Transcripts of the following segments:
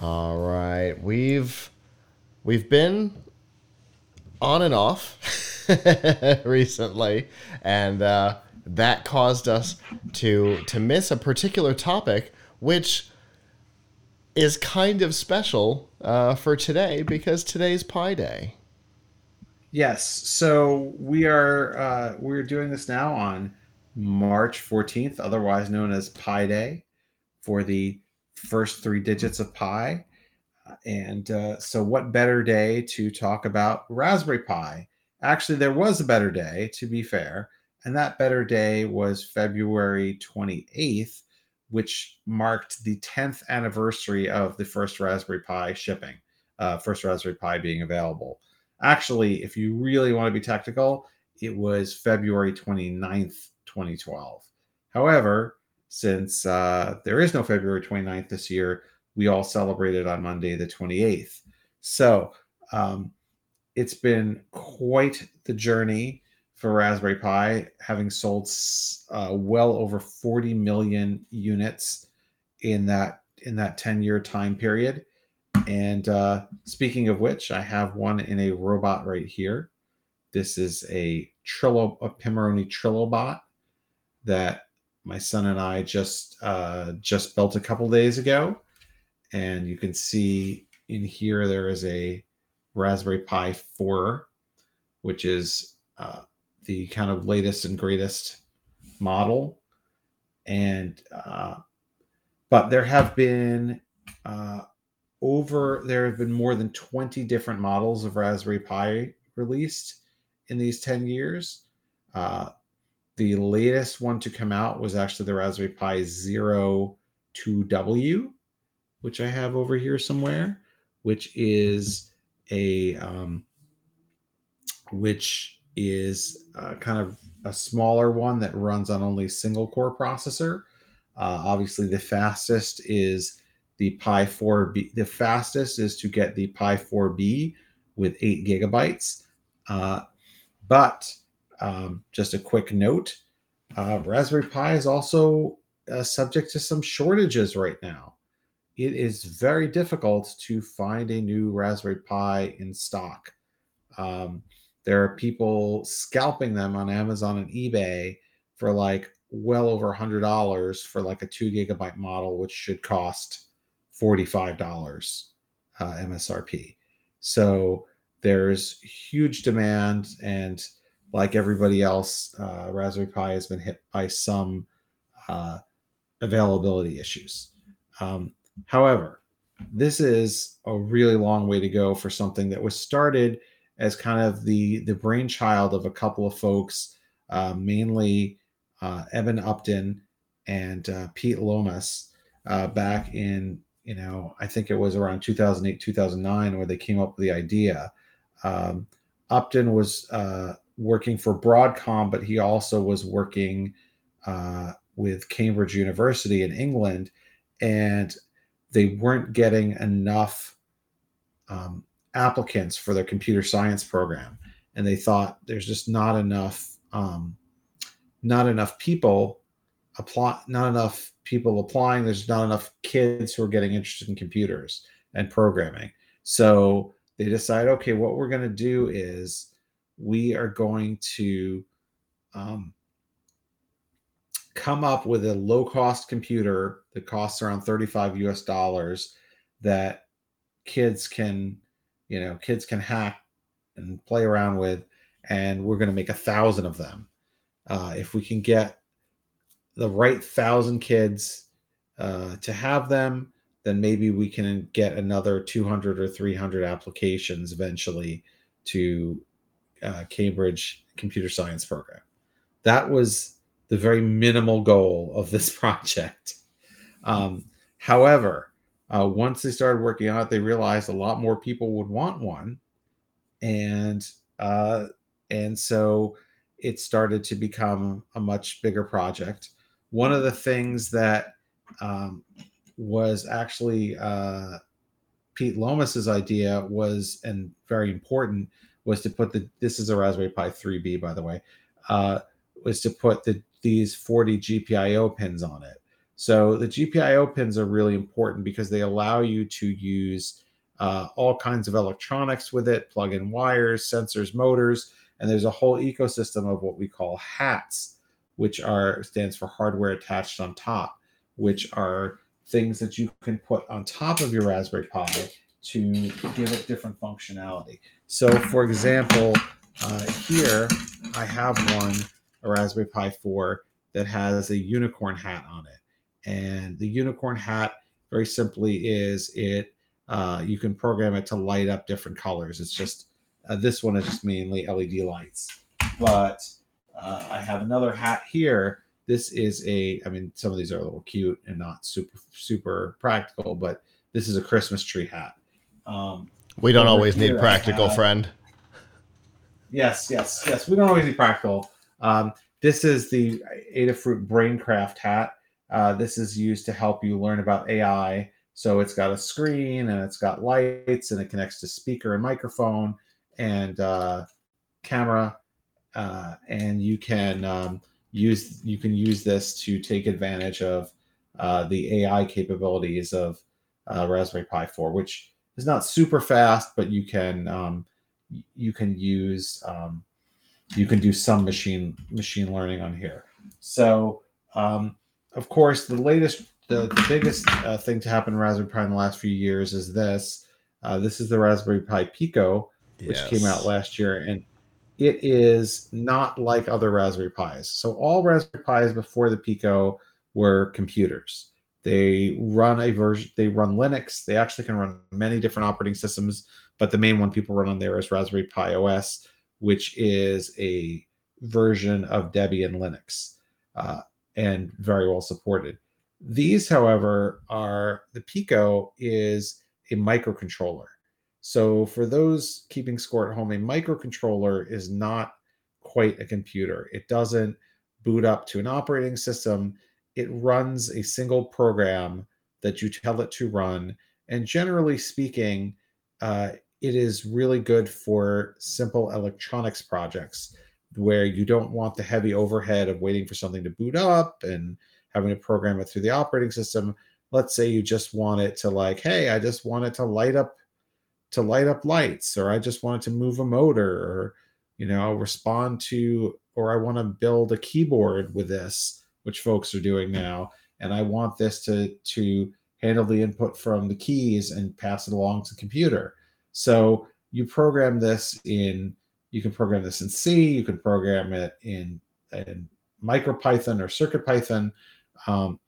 All right, we've we've been on and off recently, and uh, that caused us to to miss a particular topic, which is kind of special uh, for today because today's Pi Day. Yes, so we are uh, we're doing this now on March 14th, otherwise known as Pi Day, for the first three digits of pi. And uh, so, what better day to talk about Raspberry Pi? Actually, there was a better day, to be fair. And that better day was February 28th, which marked the 10th anniversary of the first Raspberry Pi shipping, uh, first Raspberry Pi being available. Actually, if you really want to be technical, it was February 29th, 2012. However, since uh, there is no February 29th this year, we all celebrated on Monday, the 28th. So um, it's been quite the journey for Raspberry Pi, having sold uh, well over 40 million units in that in that 10 year time period. And uh, speaking of which, I have one in a robot right here. This is a Trillo, a Pimoroni Trilobot that my son and I just uh, just built a couple days ago, and you can see in here there is a Raspberry Pi 4, which is uh, the kind of latest and greatest model, and uh, but there have been uh, over there have been more than 20 different models of Raspberry Pi released in these 10 years. Uh, the latest one to come out was actually the Raspberry Pi Zero 2W, which I have over here somewhere, which is a um, which is uh, kind of a smaller one that runs on only single core processor. Uh, obviously, the fastest is the Pi 4B. The fastest is to get the Pi 4B with eight gigabytes. Uh, but um, just a quick note uh, Raspberry Pi is also uh, subject to some shortages right now. It is very difficult to find a new Raspberry Pi in stock. Um, there are people scalping them on Amazon and eBay for like well over a hundred dollars for like a two gigabyte model, which should cost forty-five dollars uh, MSRP. So there's huge demand and like everybody else, uh, Raspberry Pi has been hit by some uh, availability issues. Um, however, this is a really long way to go for something that was started as kind of the the brainchild of a couple of folks, uh, mainly uh, Eben Upton and uh, Pete Lomas, uh, back in you know I think it was around 2008 2009 where they came up with the idea. Um, Upton was working for Broadcom, but he also was working uh, with Cambridge University in England, and they weren't getting enough um, applicants for their computer science program, and they thought there's just not enough, um, not enough people apply, not enough people applying. There's not enough kids who are getting interested in computers and programming. So they decide, okay, what we're going to do is we are going to um, come up with a low cost computer that costs around 35 US dollars that kids can, you know, kids can hack and play around with. And we're going to make a thousand of them. Uh, if we can get the right thousand kids uh, to have them, then maybe we can get another 200 or 300 applications eventually to uh, Cambridge computer science program. That was the very minimal goal of this project. Um, however, Uh, once they started working on it, they realized a lot more people would want one, and uh, and so it started to become a much bigger project. One of the things that um, was actually uh, Pete Lomas's idea was, and very important, was to put the this is a Raspberry Pi 3B by the way, uh, was to put the these 40 GPIO pins on it. So the GPIO pins are really important because they allow you to use uh, all kinds of electronics with it, plug in wires, sensors, motors, and there's a whole ecosystem of what we call HATs, which are stands for hardware attached on top, which are things that you can put on top of your Raspberry Pi to give it different functionality. So, for example, uh, here I have one, a Raspberry Pi 4, that has a unicorn hat on it. And the unicorn hat, very simply, is it uh, you can program it to light up different colors. It's just uh, this one is just mainly LED lights. But uh, I have another hat here. This is a, I mean, some of these are a little cute and not super, super practical, but this is a Christmas tree hat. Um, we don't always need practical, Avram. Yes, yes, yes. We don't always need practical. Um, this is the Adafruit Braincraft hat. Uh, this is used to help you learn about AI. So it's got a screen and it's got lights and it connects to speaker and microphone and uh, camera. Uh, and you can um, use you can use this to take advantage of uh, the AI capabilities of uh, Raspberry Pi 4, which is not super fast, but you can um, you can use um, you can do some machine machine learning on here. So um, of course, the latest the, the biggest uh, thing to happen in Raspberry Pi in the last few years is this. Uh, this is the Raspberry Pi Pico, which yes. came out last year, and it is not like other Raspberry Pis. So all Raspberry Pis before the Pico were computers. They run a version, they run Linux. They actually can run many different operating systems, but the main one people run on there is Raspberry Pi OS, which is a version of Debian Linux uh, and very well supported. These, however, are the Pico is a microcontroller. So for those keeping score at home, a microcontroller is not quite a computer. It doesn't boot up to an operating system it runs a single program that you tell it to run. And generally speaking, uh, it is really good for simple electronics projects where you don't want the heavy overhead of waiting for something to boot up and having to program it through the operating system. Let's say you just want it to like, hey, I just want it to light up to light up lights, or I just want it to move a motor, or you know, respond to, or I want to build a keyboard with this which folks are doing now, and I want this to to handle the input from the keys and pass it along to the computer. So you program this in you can program this in C, you can program it in in MicroPython or CircuitPython, um,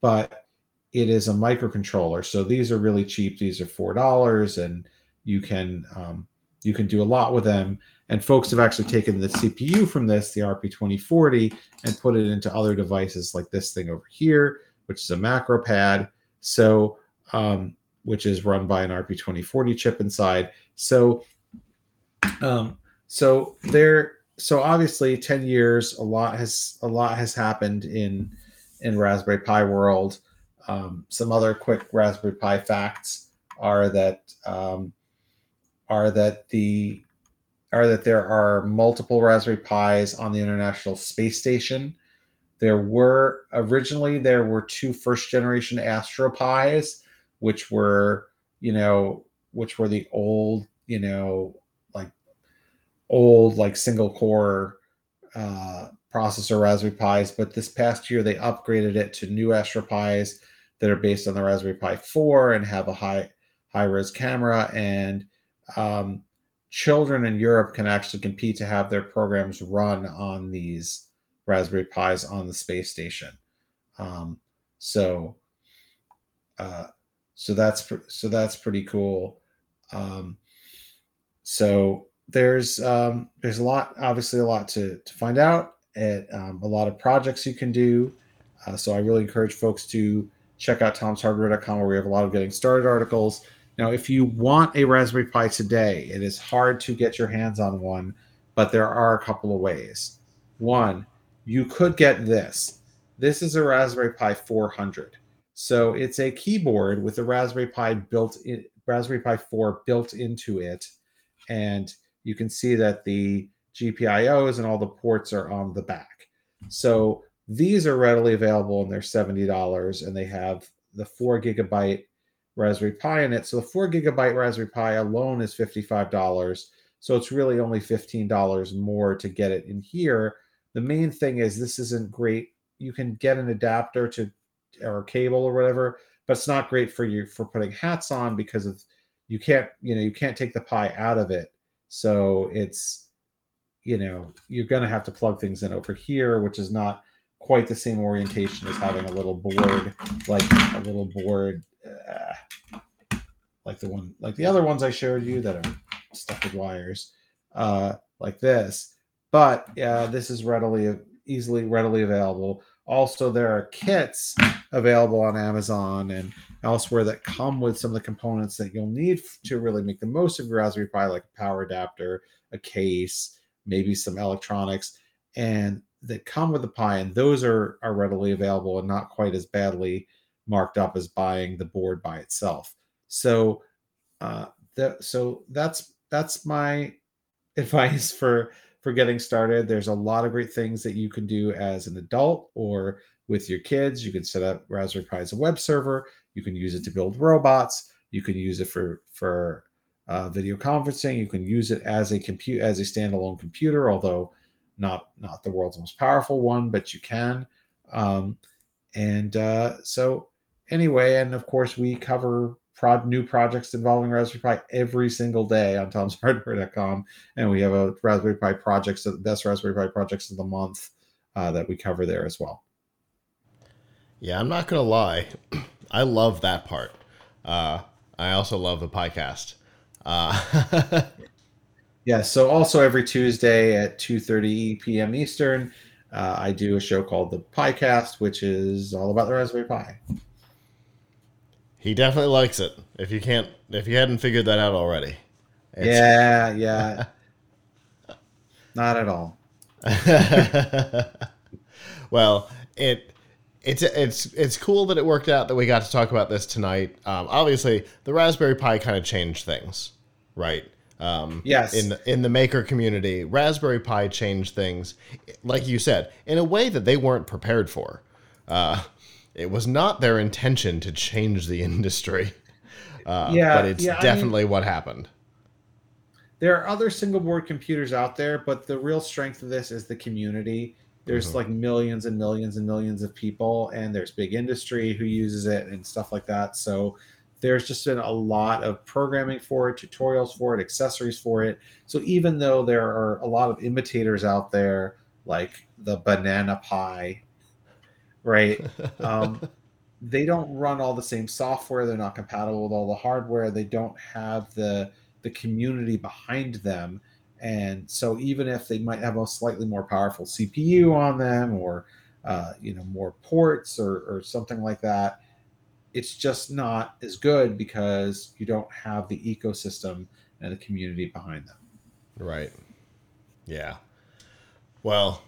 but it is a microcontroller. So these are really cheap. These are four dollars, and you can um, you can do a lot with them. And folks have actually taken the CPU from this, the RP2040, and put it into other devices like this thing over here, which is a macro pad. So, um, which is run by an RP2040 chip inside. So, um, so there, so obviously, 10 years, a lot has a lot has happened in in Raspberry Pi world. Um, some other quick Raspberry Pi facts are that um, are that the are that there are multiple Raspberry Pis on the International Space Station. There were originally there were two first generation Astro Pis, which were you know which were the old you know like old like single core uh, processor Raspberry Pis. But this past year they upgraded it to new Astro Pis that are based on the Raspberry Pi 4 and have a high high res camera and um, children in Europe can actually compete to have their programs run on these Raspberry Pis on the space station. Um, so, uh, so that's so that's pretty cool. Um, so there's um, there's a lot, obviously, a lot to to find out. At um, a lot of projects you can do. Uh, so I really encourage folks to check out tomshardware.com where we have a lot of getting started articles. Now, if you want a Raspberry Pi today, it is hard to get your hands on one, but there are a couple of ways. One, you could get this. This is a Raspberry Pi 400. So it's a keyboard with a Raspberry Pi built in Raspberry Pi 4 built into it. And you can see that the GPIOs and all the ports are on the back. So these are readily available and they're $70 and they have the four gigabyte Raspberry Pi in it. So the four gigabyte Raspberry Pi alone is $55. So it's really only $15 more to get it in here. The main thing is this isn't great. You can get an adapter to or cable or whatever, but it's not great for you for putting hats on because of you can't, you know, you can't take the Pi out of it. So it's, you know, you're to have to plug things in over here, which is not quite the same orientation as having a little board, like a little board, like the one, like the other ones I showed you that are stuck with wires, uh, like this. But yeah, this is readily, easily, readily available. Also, there are kits available on Amazon and elsewhere that come with some of the components that you'll need to really make the most of your Raspberry Pi, like a power adapter, a case, maybe some electronics, and that come with the Pi. And those are, are readily available and not quite as badly marked up as buying the board by itself. So, uh, that so that's that's my advice for for getting started. There's a lot of great things that you can do as an adult or with your kids. You can set up Raspberry Pi as a web server. You can use it to build robots. You can use it for for uh, video conferencing. You can use it as a compute as a standalone computer, although not not the world's most powerful one, but you can. Um, and uh, so anyway, and of course we cover prod, new projects involving Raspberry Pi every single day on tomshardware.com. And we have a Raspberry Pi projects, the best Raspberry Pi projects of the month uh, that we cover there as well. Yeah, I'm not going to lie. I love that part. Uh, I also love the podcast. Uh, yeah, so also every Tuesday at 2.30 p.m. Eastern, uh, I do a show called the PiCast, which is all about the Raspberry Pi. He definitely likes it. If you can't, if you hadn't figured that out already. It's... Yeah, yeah. Not at all. well, it it's it's it's cool that it worked out that we got to talk about this tonight. Um, obviously, the Raspberry Pi kind of changed things, right? Um, yes. In the, in the maker community, Raspberry Pi changed things, like you said, in a way that they weren't prepared for. Uh, it was not their intention to change the industry. Uh, yeah, but it's yeah, definitely I mean, what happened. There are other single board computers out there, but the real strength of this is the community. There's mm-hmm. like millions and millions and millions of people, and there's big industry who uses it and stuff like that. So there's just been a lot of programming for it, tutorials for it, accessories for it. So even though there are a lot of imitators out there, like the Banana Pi right? Um, they don't run all the same software. They're not compatible with all the hardware. They don't have the the community behind them. And so even if they might have a slightly more powerful CPU on them or uh, you know more ports or, or something like that, it's just not as good because you don't have the ecosystem and the community behind them. Right. Yeah. Well,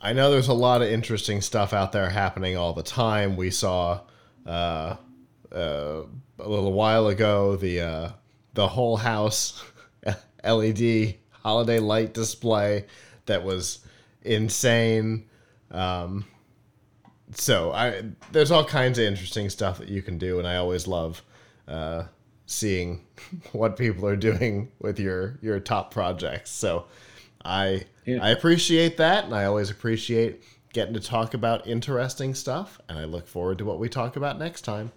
I know there's a lot of interesting stuff out there happening all the time. We saw uh, uh, a little while ago the uh, the whole house LED holiday light display that was insane. Um, so I there's all kinds of interesting stuff that you can do, and I always love uh, seeing what people are doing with your your top projects. So I yeah. I appreciate that, and I always appreciate getting to talk about interesting stuff. And I look forward to what we talk about next time.